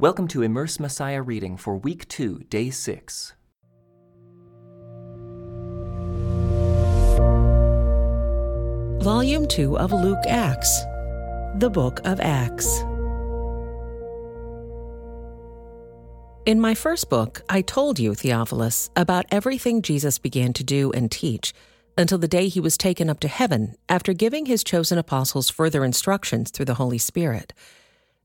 Welcome to Immerse Messiah reading for week 2, day 6. Volume 2 of Luke Acts, the book of Acts. In my first book, I told you, Theophilus, about everything Jesus began to do and teach until the day he was taken up to heaven after giving his chosen apostles further instructions through the Holy Spirit.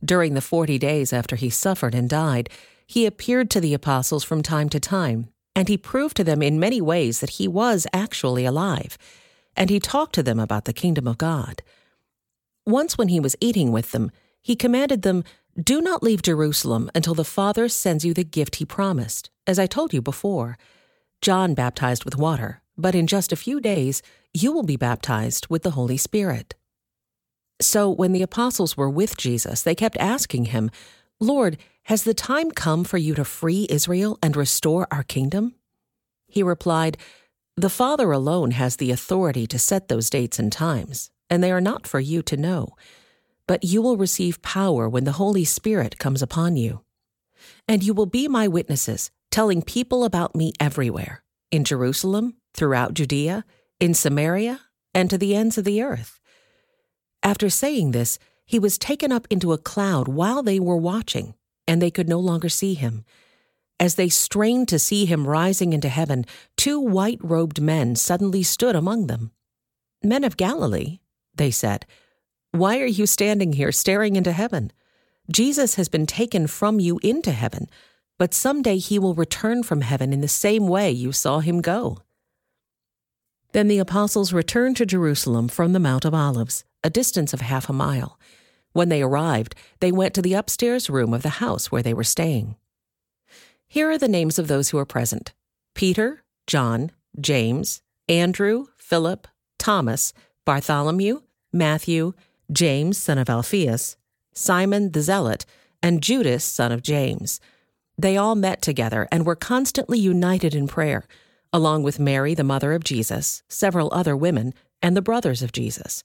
During the forty days after he suffered and died, he appeared to the apostles from time to time, and he proved to them in many ways that he was actually alive and he talked to them about the kingdom of God. Once, when he was eating with them, he commanded them, Do not leave Jerusalem until the Father sends you the gift he promised, as I told you before. John baptized with water, but in just a few days you will be baptized with the Holy Spirit. So, when the apostles were with Jesus, they kept asking him, Lord, has the time come for you to free Israel and restore our kingdom? He replied, the Father alone has the authority to set those dates and times, and they are not for you to know. But you will receive power when the Holy Spirit comes upon you. And you will be my witnesses, telling people about me everywhere in Jerusalem, throughout Judea, in Samaria, and to the ends of the earth. After saying this, he was taken up into a cloud while they were watching, and they could no longer see him. As they strained to see him rising into heaven, two white robed men suddenly stood among them. Men of Galilee, they said, why are you standing here staring into heaven? Jesus has been taken from you into heaven, but someday he will return from heaven in the same way you saw him go. Then the apostles returned to Jerusalem from the Mount of Olives, a distance of half a mile. When they arrived, they went to the upstairs room of the house where they were staying. Here are the names of those who are present Peter, John, James, Andrew, Philip, Thomas, Bartholomew, Matthew, James, son of Alphaeus, Simon the Zealot, and Judas, son of James. They all met together and were constantly united in prayer, along with Mary, the mother of Jesus, several other women, and the brothers of Jesus.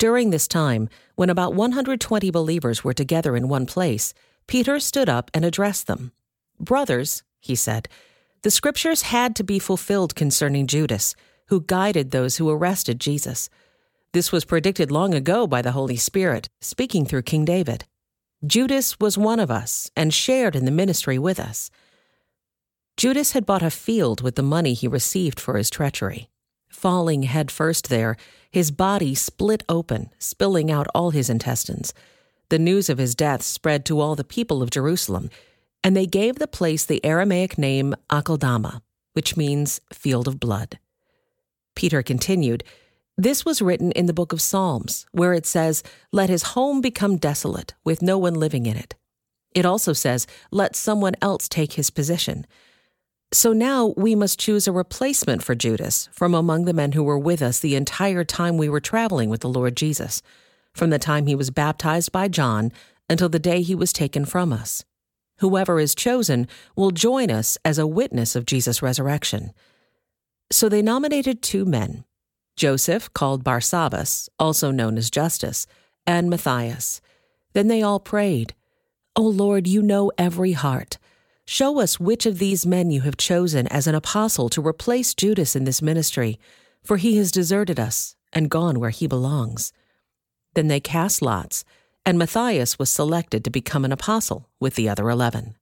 During this time, when about 120 believers were together in one place, Peter stood up and addressed them. Brothers, he said, the scriptures had to be fulfilled concerning Judas, who guided those who arrested Jesus. This was predicted long ago by the Holy Spirit, speaking through King David. Judas was one of us and shared in the ministry with us. Judas had bought a field with the money he received for his treachery. Falling headfirst there, his body split open, spilling out all his intestines. The news of his death spread to all the people of Jerusalem and they gave the place the Aramaic name Akeldama, which means field of blood. Peter continued, This was written in the book of Psalms, where it says, Let his home become desolate, with no one living in it. It also says, Let someone else take his position. So now we must choose a replacement for Judas from among the men who were with us the entire time we were traveling with the Lord Jesus, from the time he was baptized by John until the day he was taken from us whoever is chosen will join us as a witness of Jesus' resurrection. So they nominated two men Joseph, called Barsabbas, also known as Justus, and Matthias. Then they all prayed, O Lord, you know every heart. Show us which of these men you have chosen as an apostle to replace Judas in this ministry, for he has deserted us and gone where he belongs. Then they cast lots and Matthias was selected to become an apostle with the other eleven.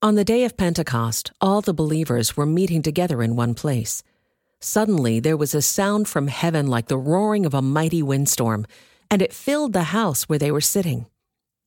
On the day of Pentecost, all the believers were meeting together in one place. Suddenly, there was a sound from heaven like the roaring of a mighty windstorm, and it filled the house where they were sitting.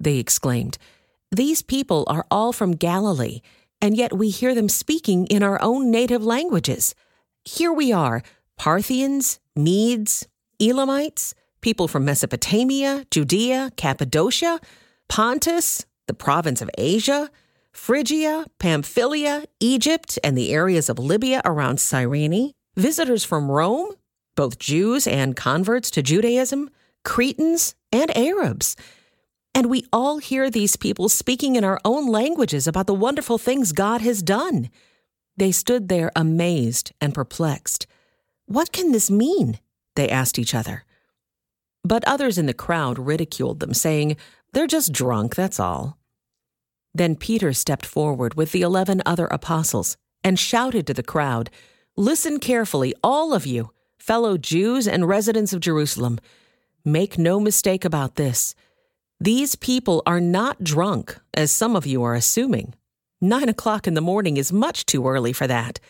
They exclaimed. These people are all from Galilee, and yet we hear them speaking in our own native languages. Here we are, Parthians, Medes, Elamites, people from Mesopotamia, Judea, Cappadocia, Pontus, the province of Asia, Phrygia, Pamphylia, Egypt, and the areas of Libya around Cyrene, visitors from Rome, both Jews and converts to Judaism, Cretans, and Arabs. And we all hear these people speaking in our own languages about the wonderful things God has done. They stood there amazed and perplexed. What can this mean? They asked each other. But others in the crowd ridiculed them, saying, They're just drunk, that's all. Then Peter stepped forward with the eleven other apostles and shouted to the crowd, Listen carefully, all of you, fellow Jews and residents of Jerusalem. Make no mistake about this. These people are not drunk, as some of you are assuming. Nine o'clock in the morning is much too early for that.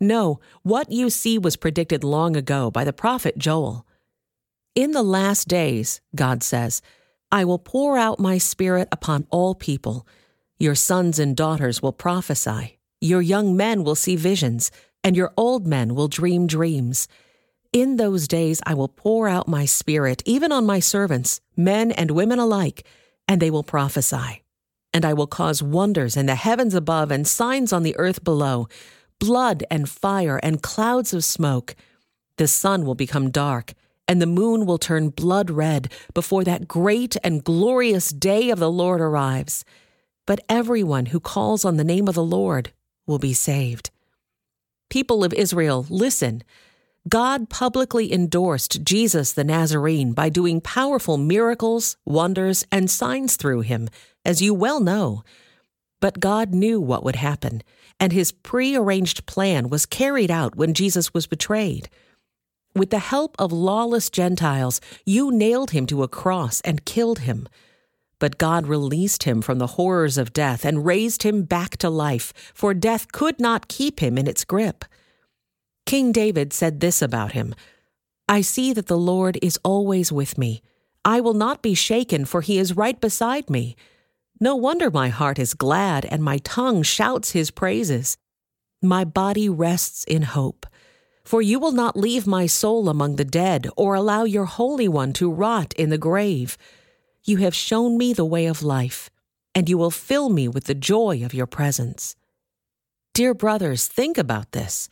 No, what you see was predicted long ago by the prophet Joel. In the last days, God says, I will pour out my spirit upon all people. Your sons and daughters will prophesy. Your young men will see visions, and your old men will dream dreams. In those days I will pour out my spirit even on my servants, men and women alike, and they will prophesy. And I will cause wonders in the heavens above and signs on the earth below blood and fire and clouds of smoke. The sun will become dark, and the moon will turn blood red before that great and glorious day of the Lord arrives. But everyone who calls on the name of the Lord will be saved. People of Israel, listen. God publicly endorsed Jesus the Nazarene by doing powerful miracles, wonders, and signs through him, as you well know. But God knew what would happen, and his prearranged plan was carried out when Jesus was betrayed. With the help of lawless Gentiles, you nailed him to a cross and killed him. But God released him from the horrors of death and raised him back to life, for death could not keep him in its grip. King David said this about him I see that the Lord is always with me. I will not be shaken, for he is right beside me. No wonder my heart is glad and my tongue shouts his praises. My body rests in hope. For you will not leave my soul among the dead or allow your Holy One to rot in the grave. You have shown me the way of life, and you will fill me with the joy of your presence. Dear brothers, think about this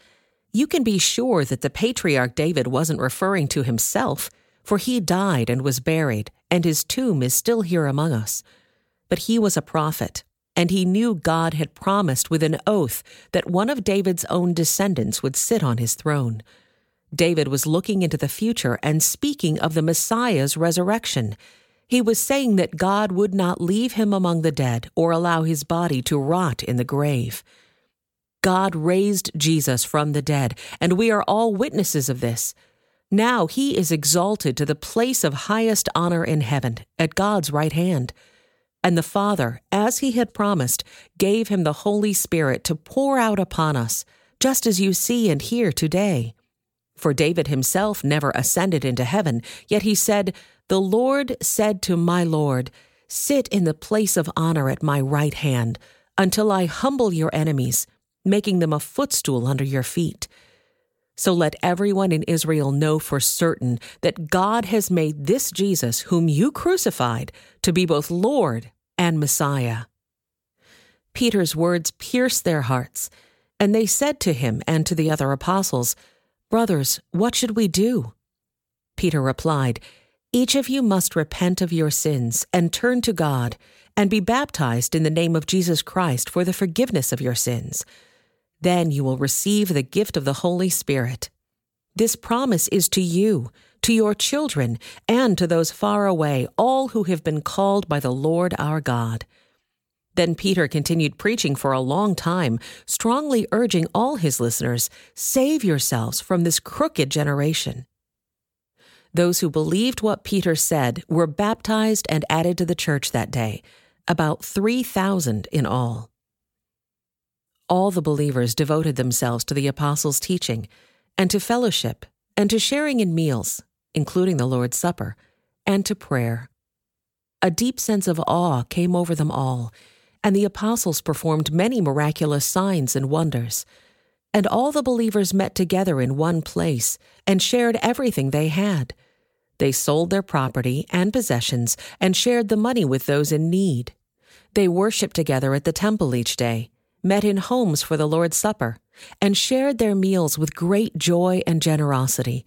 you can be sure that the patriarch David wasn't referring to himself, for he died and was buried, and his tomb is still here among us. But he was a prophet, and he knew God had promised with an oath that one of David's own descendants would sit on his throne. David was looking into the future and speaking of the Messiah's resurrection. He was saying that God would not leave him among the dead or allow his body to rot in the grave. God raised Jesus from the dead, and we are all witnesses of this. Now he is exalted to the place of highest honor in heaven, at God's right hand. And the Father, as he had promised, gave him the Holy Spirit to pour out upon us, just as you see and hear today. For David himself never ascended into heaven, yet he said, The Lord said to my Lord, Sit in the place of honor at my right hand, until I humble your enemies making them a footstool under your feet. So let everyone in Israel know for certain that God has made this Jesus, whom you crucified, to be both Lord and Messiah. Peter's words pierced their hearts, and they said to him and to the other apostles, Brothers, what should we do? Peter replied, Each of you must repent of your sins and turn to God, and be baptized in the name of Jesus Christ for the forgiveness of your sins then you will receive the gift of the Holy Spirit. This promise is to you, to your children, and to those far away, all who have been called by the Lord our God. Then Peter continued preaching for a long time, strongly urging all his listeners save yourselves from this crooked generation. Those who believed what Peter said were baptized and added to the church that day, about 3,000 in all all the believers devoted themselves to the apostles' teaching, and to fellowship, and to sharing in meals, including the Lord's Supper, and to prayer. A deep sense of awe came over them all, and the apostles performed many miraculous signs and wonders. And all the believers met together in one place and shared everything they had. They sold their property and possessions and shared the money with those in need. They worshiped together at the temple each day, met in homes for the Lord's Supper, and shared their meals with great joy and generosity,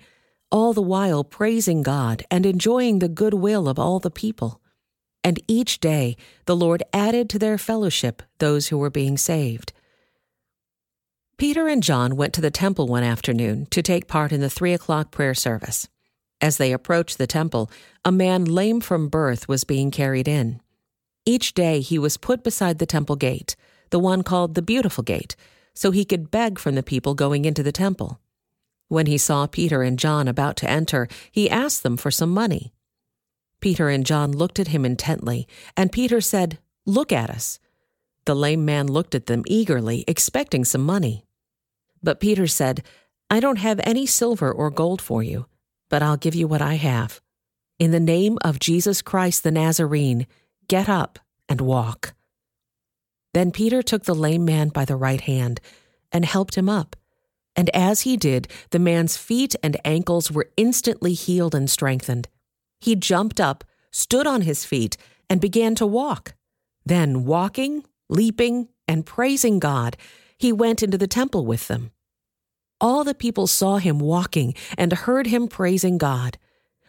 all the while praising God and enjoying the goodwill of all the people. And each day the Lord added to their fellowship those who were being saved. Peter and John went to the temple one afternoon to take part in the three o'clock prayer service. As they approached the temple, a man lame from birth was being carried in. Each day he was put beside the temple gate, the one called the Beautiful Gate, so he could beg from the people going into the temple. When he saw Peter and John about to enter, he asked them for some money. Peter and John looked at him intently, and Peter said, Look at us. The lame man looked at them eagerly, expecting some money. But Peter said, I don't have any silver or gold for you but I'll give you what I have. In the name of Jesus Christ the Nazarene, get up and walk. Then Peter took the lame man by the right hand and helped him up. And as he did, the man's feet and ankles were instantly healed and strengthened. He jumped up, stood on his feet, and began to walk. Then, walking, leaping, and praising God, he went into the temple with them all the people saw him walking and heard him praising God.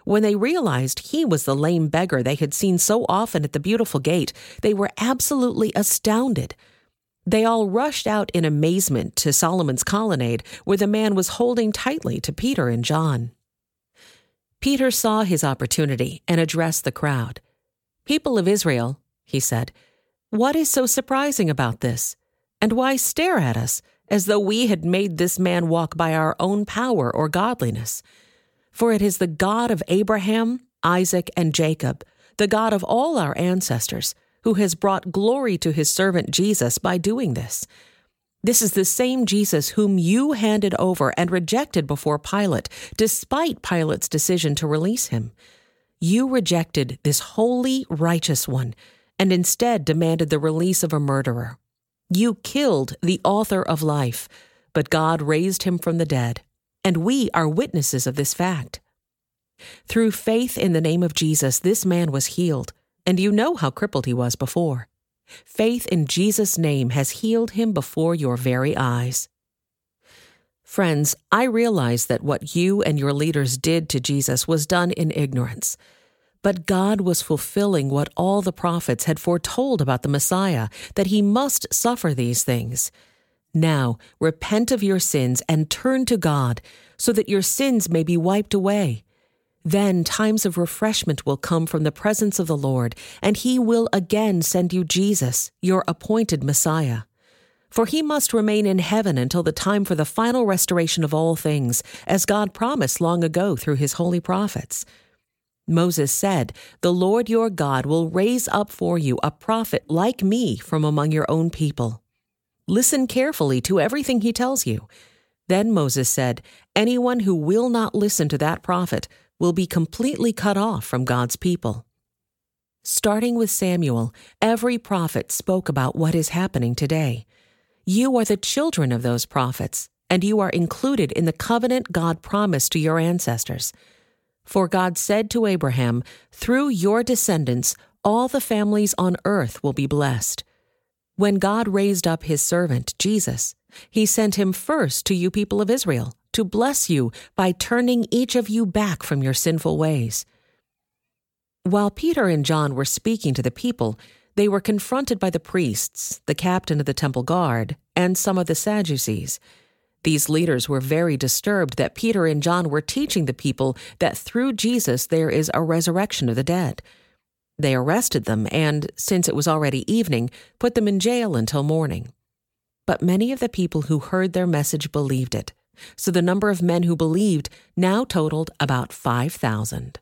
When they realized he was the lame beggar they had seen so often at the beautiful gate, they were absolutely astounded. They all rushed out in amazement to Solomon's colonnade, where the man was holding tightly to Peter and John. Peter saw his opportunity and addressed the crowd. People of Israel, he said, what is so surprising about this? And why stare at us? as though we had made this man walk by our own power or godliness. For it is the God of Abraham, Isaac, and Jacob, the God of all our ancestors, who has brought glory to his servant Jesus by doing this. This is the same Jesus whom you handed over and rejected before Pilate, despite Pilate's decision to release him. You rejected this holy, righteous one, and instead demanded the release of a murderer. You killed the author of life, but God raised him from the dead, and we are witnesses of this fact. Through faith in the name of Jesus, this man was healed, and you know how crippled he was before. Faith in Jesus' name has healed him before your very eyes. Friends, I realize that what you and your leaders did to Jesus was done in ignorance. But God was fulfilling what all the prophets had foretold about the Messiah, that he must suffer these things. Now, repent of your sins and turn to God, so that your sins may be wiped away. Then times of refreshment will come from the presence of the Lord, and he will again send you Jesus, your appointed Messiah. For he must remain in heaven until the time for the final restoration of all things, as God promised long ago through his holy prophets. Moses said, The Lord your God will raise up for you a prophet like me from among your own people. Listen carefully to everything he tells you. Then Moses said, Anyone who will not listen to that prophet will be completely cut off from God's people. Starting with Samuel, every prophet spoke about what is happening today. You are the children of those prophets, and you are included in the covenant God promised to your ancestors. For God said to Abraham, Through your descendants, all the families on earth will be blessed. When God raised up his servant, Jesus, he sent him first to you people of Israel to bless you by turning each of you back from your sinful ways. While Peter and John were speaking to the people, they were confronted by the priests, the captain of the temple guard, and some of the Sadducees. These leaders were very disturbed that Peter and John were teaching the people that through Jesus there is a resurrection of the dead. They arrested them and, since it was already evening, put them in jail until morning. But many of the people who heard their message believed it, so the number of men who believed now totaled about 5,000.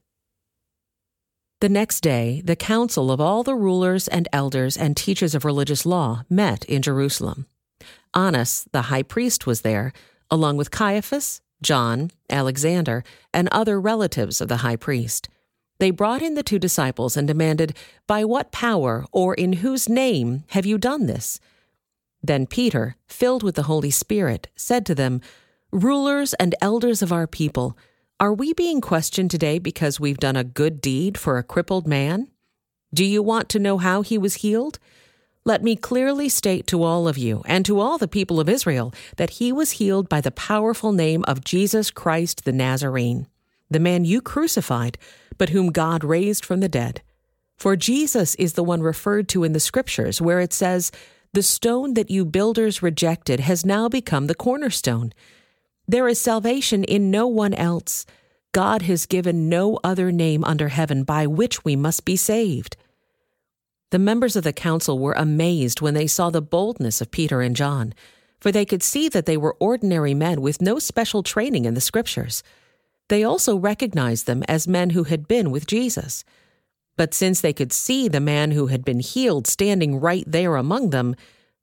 The next day, the council of all the rulers and elders and teachers of religious law met in Jerusalem. Annas, the high priest, was there, along with Caiaphas, John, Alexander, and other relatives of the high priest. They brought in the two disciples and demanded, By what power or in whose name have you done this? Then Peter, filled with the Holy Spirit, said to them, Rulers and elders of our people, Are we being questioned today because we've done a good deed for a crippled man? Do you want to know how he was healed? Let me clearly state to all of you and to all the people of Israel that he was healed by the powerful name of Jesus Christ the Nazarene, the man you crucified, but whom God raised from the dead. For Jesus is the one referred to in the scriptures where it says, The stone that you builders rejected has now become the cornerstone. There is salvation in no one else. God has given no other name under heaven by which we must be saved. The members of the council were amazed when they saw the boldness of Peter and John, for they could see that they were ordinary men with no special training in the scriptures. They also recognized them as men who had been with Jesus. But since they could see the man who had been healed standing right there among them,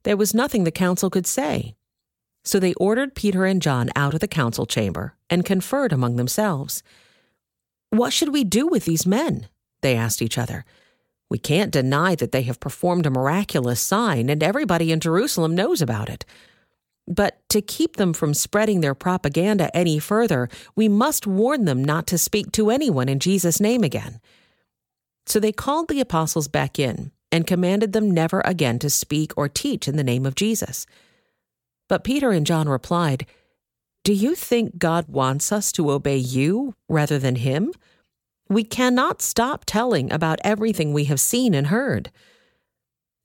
there was nothing the council could say. So they ordered Peter and John out of the council chamber and conferred among themselves. What should we do with these men? They asked each other. We can't deny that they have performed a miraculous sign, and everybody in Jerusalem knows about it. But to keep them from spreading their propaganda any further, we must warn them not to speak to anyone in Jesus' name again. So they called the apostles back in and commanded them never again to speak or teach in the name of Jesus. But Peter and John replied, Do you think God wants us to obey you rather than him? We cannot stop telling about everything we have seen and heard.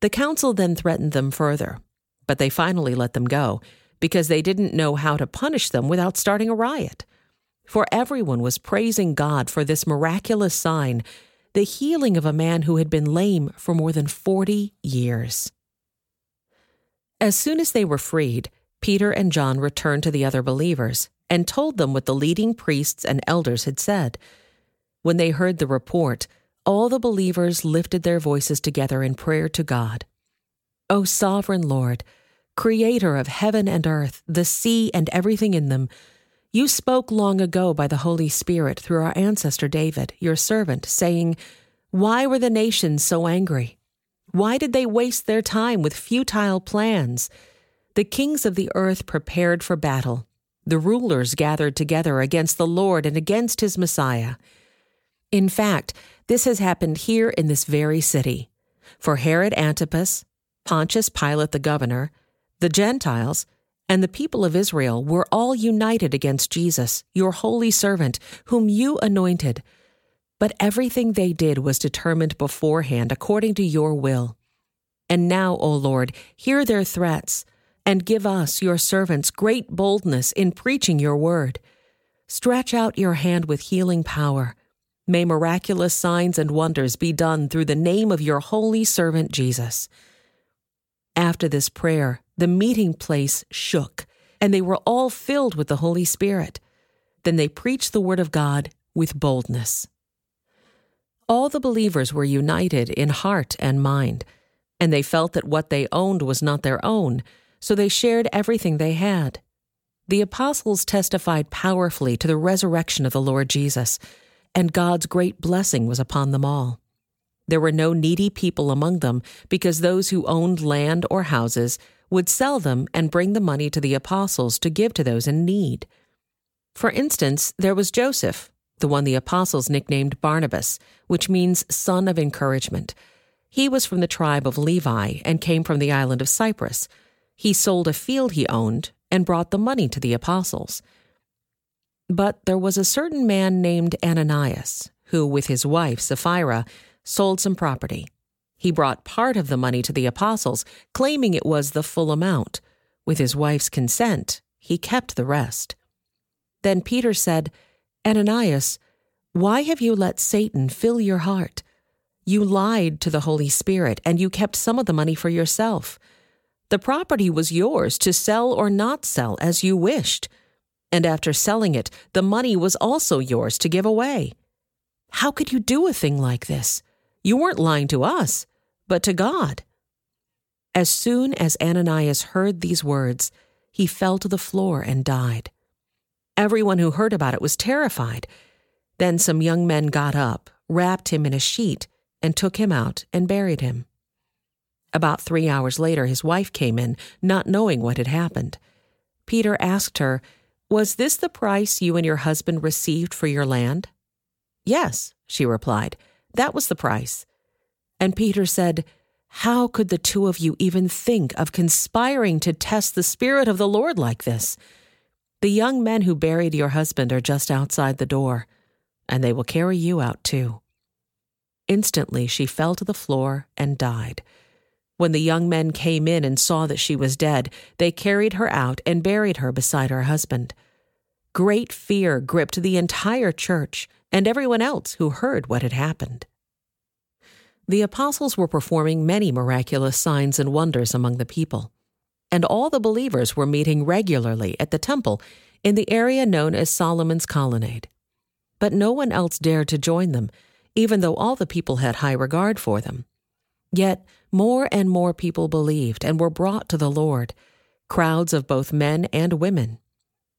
The council then threatened them further, but they finally let them go because they didn't know how to punish them without starting a riot. For everyone was praising God for this miraculous sign, the healing of a man who had been lame for more than 40 years. As soon as they were freed, Peter and John returned to the other believers and told them what the leading priests and elders had said. When they heard the report, all the believers lifted their voices together in prayer to God. O sovereign Lord, creator of heaven and earth, the sea and everything in them, you spoke long ago by the Holy Spirit through our ancestor David, your servant, saying, Why were the nations so angry? Why did they waste their time with futile plans? The kings of the earth prepared for battle. The rulers gathered together against the Lord and against his Messiah. In fact, this has happened here in this very city. For Herod Antipas, Pontius Pilate the governor, the Gentiles, and the people of Israel were all united against Jesus, your holy servant, whom you anointed. But everything they did was determined beforehand according to your will. And now, O Lord, hear their threats, and give us, your servants, great boldness in preaching your word. Stretch out your hand with healing power May miraculous signs and wonders be done through the name of your holy servant Jesus. After this prayer, the meeting place shook, and they were all filled with the Holy Spirit. Then they preached the word of God with boldness. All the believers were united in heart and mind, and they felt that what they owned was not their own, so they shared everything they had. The apostles testified powerfully to the resurrection of the Lord Jesus and God's great blessing was upon them all. There were no needy people among them, because those who owned land or houses would sell them and bring the money to the apostles to give to those in need. For instance, there was Joseph, the one the apostles nicknamed Barnabas, which means son of encouragement. He was from the tribe of Levi and came from the island of Cyprus. He sold a field he owned and brought the money to the apostles. But there was a certain man named Ananias, who, with his wife Sapphira, sold some property. He brought part of the money to the apostles, claiming it was the full amount. With his wife's consent, he kept the rest. Then Peter said, Ananias, why have you let Satan fill your heart? You lied to the Holy Spirit, and you kept some of the money for yourself. The property was yours to sell or not sell as you wished and after selling it, the money was also yours to give away. How could you do a thing like this? You weren't lying to us, but to God. As soon as Ananias heard these words, he fell to the floor and died. Everyone who heard about it was terrified. Then some young men got up, wrapped him in a sheet, and took him out and buried him. About three hours later, his wife came in, not knowing what had happened. Peter asked her, Was this the price you and your husband received for your land? Yes, she replied. That was the price. And Peter said, How could the two of you even think of conspiring to test the Spirit of the Lord like this? The young men who buried your husband are just outside the door, and they will carry you out too. Instantly she fell to the floor and died. When the young men came in and saw that she was dead, they carried her out and buried her beside her husband. Great fear gripped the entire church and everyone else who heard what had happened. The apostles were performing many miraculous signs and wonders among the people and all the believers were meeting regularly at the temple in the area known as Solomon's Colonnade. But no one else dared to join them, even though all the people had high regard for them. Yet more and more people believed and were brought to the Lord, crowds of both men and women.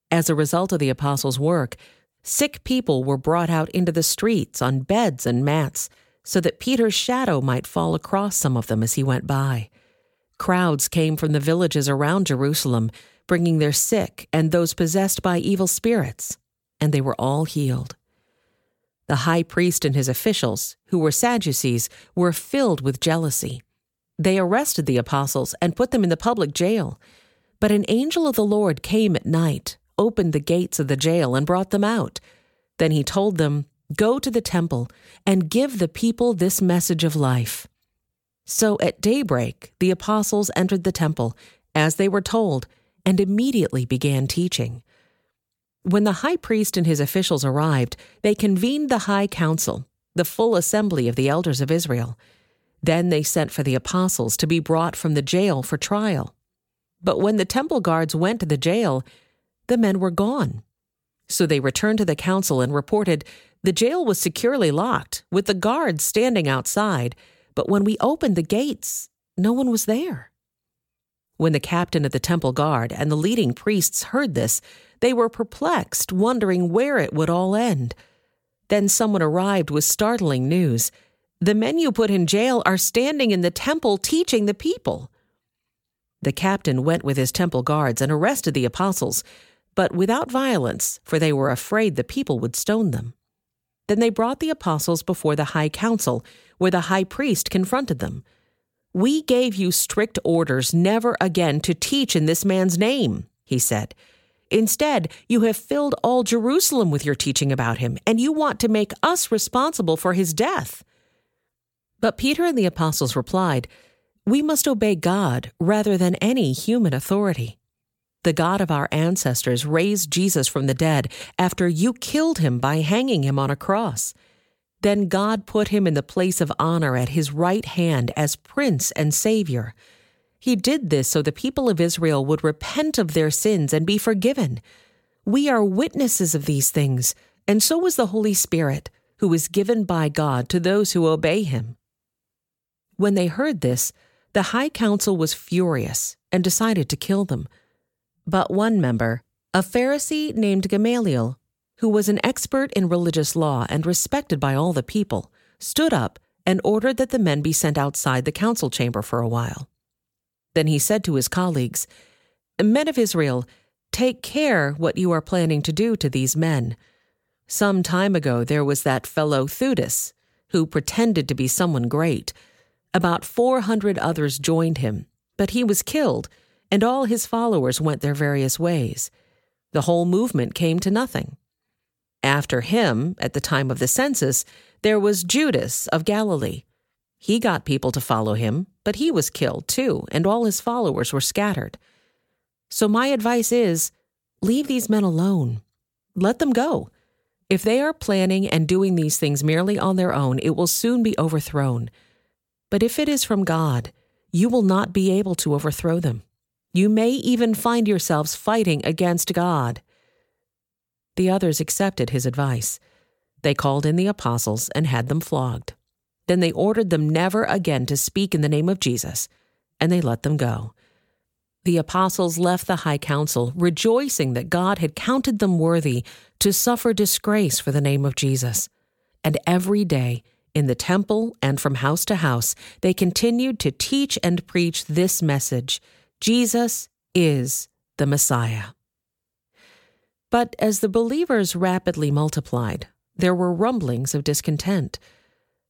As a result of the apostles' work, sick people were brought out into the streets on beds and mats so that Peter's shadow might fall across some of them as he went by. Crowds came from the villages around Jerusalem, bringing their sick and those possessed by evil spirits, and they were all healed. The high priest and his officials, who were Sadducees, were filled with jealousy. They arrested the apostles and put them in the public jail. But an angel of the Lord came at night, opened the gates of the jail, and brought them out. Then he told them, Go to the temple and give the people this message of life. So at daybreak, the apostles entered the temple, as they were told, and immediately began teaching. When the high priest and his officials arrived, they convened the high council, the full assembly of the elders of Israel. Then they sent for the apostles to be brought from the jail for trial. But when the temple guards went to the jail, the men were gone. So they returned to the council and reported the jail was securely locked, with the guards standing outside but when we opened the gates, no one was there. When the captain of the temple guard and the leading priests heard this, they were perplexed, wondering where it would all end. Then someone arrived with startling news. The men you put in jail are standing in the temple teaching the people. The captain went with his temple guards and arrested the apostles, but without violence, for they were afraid the people would stone them. Then they brought the apostles before the high council, where the high priest confronted them. We gave you strict orders never again to teach in this man's name, he said. Instead, you have filled all Jerusalem with your teaching about him, and you want to make us responsible for his death. But Peter and the apostles replied, We must obey God rather than any human authority. The God of our ancestors raised Jesus from the dead after you killed him by hanging him on a cross. Then God put him in the place of honor at his right hand as Prince and Savior. He did this so the people of Israel would repent of their sins and be forgiven. We are witnesses of these things, and so is the Holy Spirit, who is given by God to those who obey him. When they heard this, the High Council was furious and decided to kill them. But one member, a Pharisee named Gamaliel, who was an expert in religious law and respected by all the people, stood up and ordered that the men be sent outside the council chamber for a while. Then he said to his colleagues, Men of Israel, take care what you are planning to do to these men. Some time ago there was that fellow Theudas, who pretended to be someone great. About 400 others joined him, but he was killed, and all his followers went their various ways. The whole movement came to nothing. After him, at the time of the census, there was Judas of Galilee. He got people to follow him, but he was killed too, and all his followers were scattered. So my advice is leave these men alone. Let them go. If they are planning and doing these things merely on their own, it will soon be overthrown. But if it is from God, you will not be able to overthrow them. You may even find yourselves fighting against God. The others accepted his advice. They called in the apostles and had them flogged. Then they ordered them never again to speak in the name of Jesus, and they let them go. The apostles left the high council, rejoicing that God had counted them worthy to suffer disgrace for the name of Jesus. And every day, in the temple and from house to house, they continued to teach and preach this message Jesus is the Messiah. But as the believers rapidly multiplied, there were rumblings of discontent.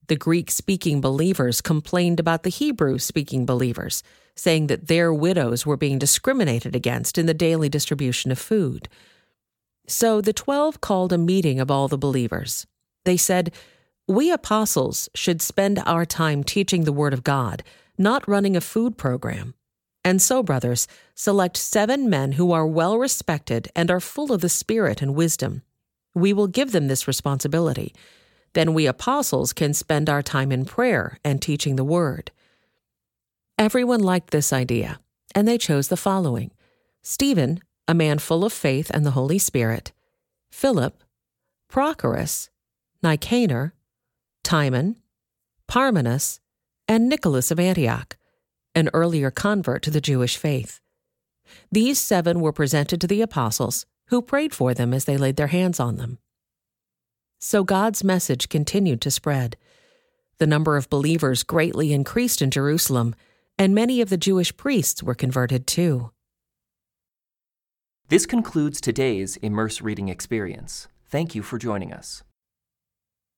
The Greek speaking believers complained about the Hebrew speaking believers, saying that their widows were being discriminated against in the daily distribution of food. So the twelve called a meeting of all the believers. They said, We apostles should spend our time teaching the Word of God, not running a food program. And so, brothers, select seven men who are well respected and are full of the Spirit and wisdom. We will give them this responsibility. Then we apostles can spend our time in prayer and teaching the Word. Everyone liked this idea, and they chose the following. Stephen, a man full of faith and the Holy Spirit, Philip, Prochorus, Nicanor, Timon, Parmenas, and Nicholas of Antioch an earlier convert to the Jewish faith. These seven were presented to the apostles, who prayed for them as they laid their hands on them. So God's message continued to spread. The number of believers greatly increased in Jerusalem, and many of the Jewish priests were converted too. This concludes today's Immerse Reading Experience. Thank you for joining us.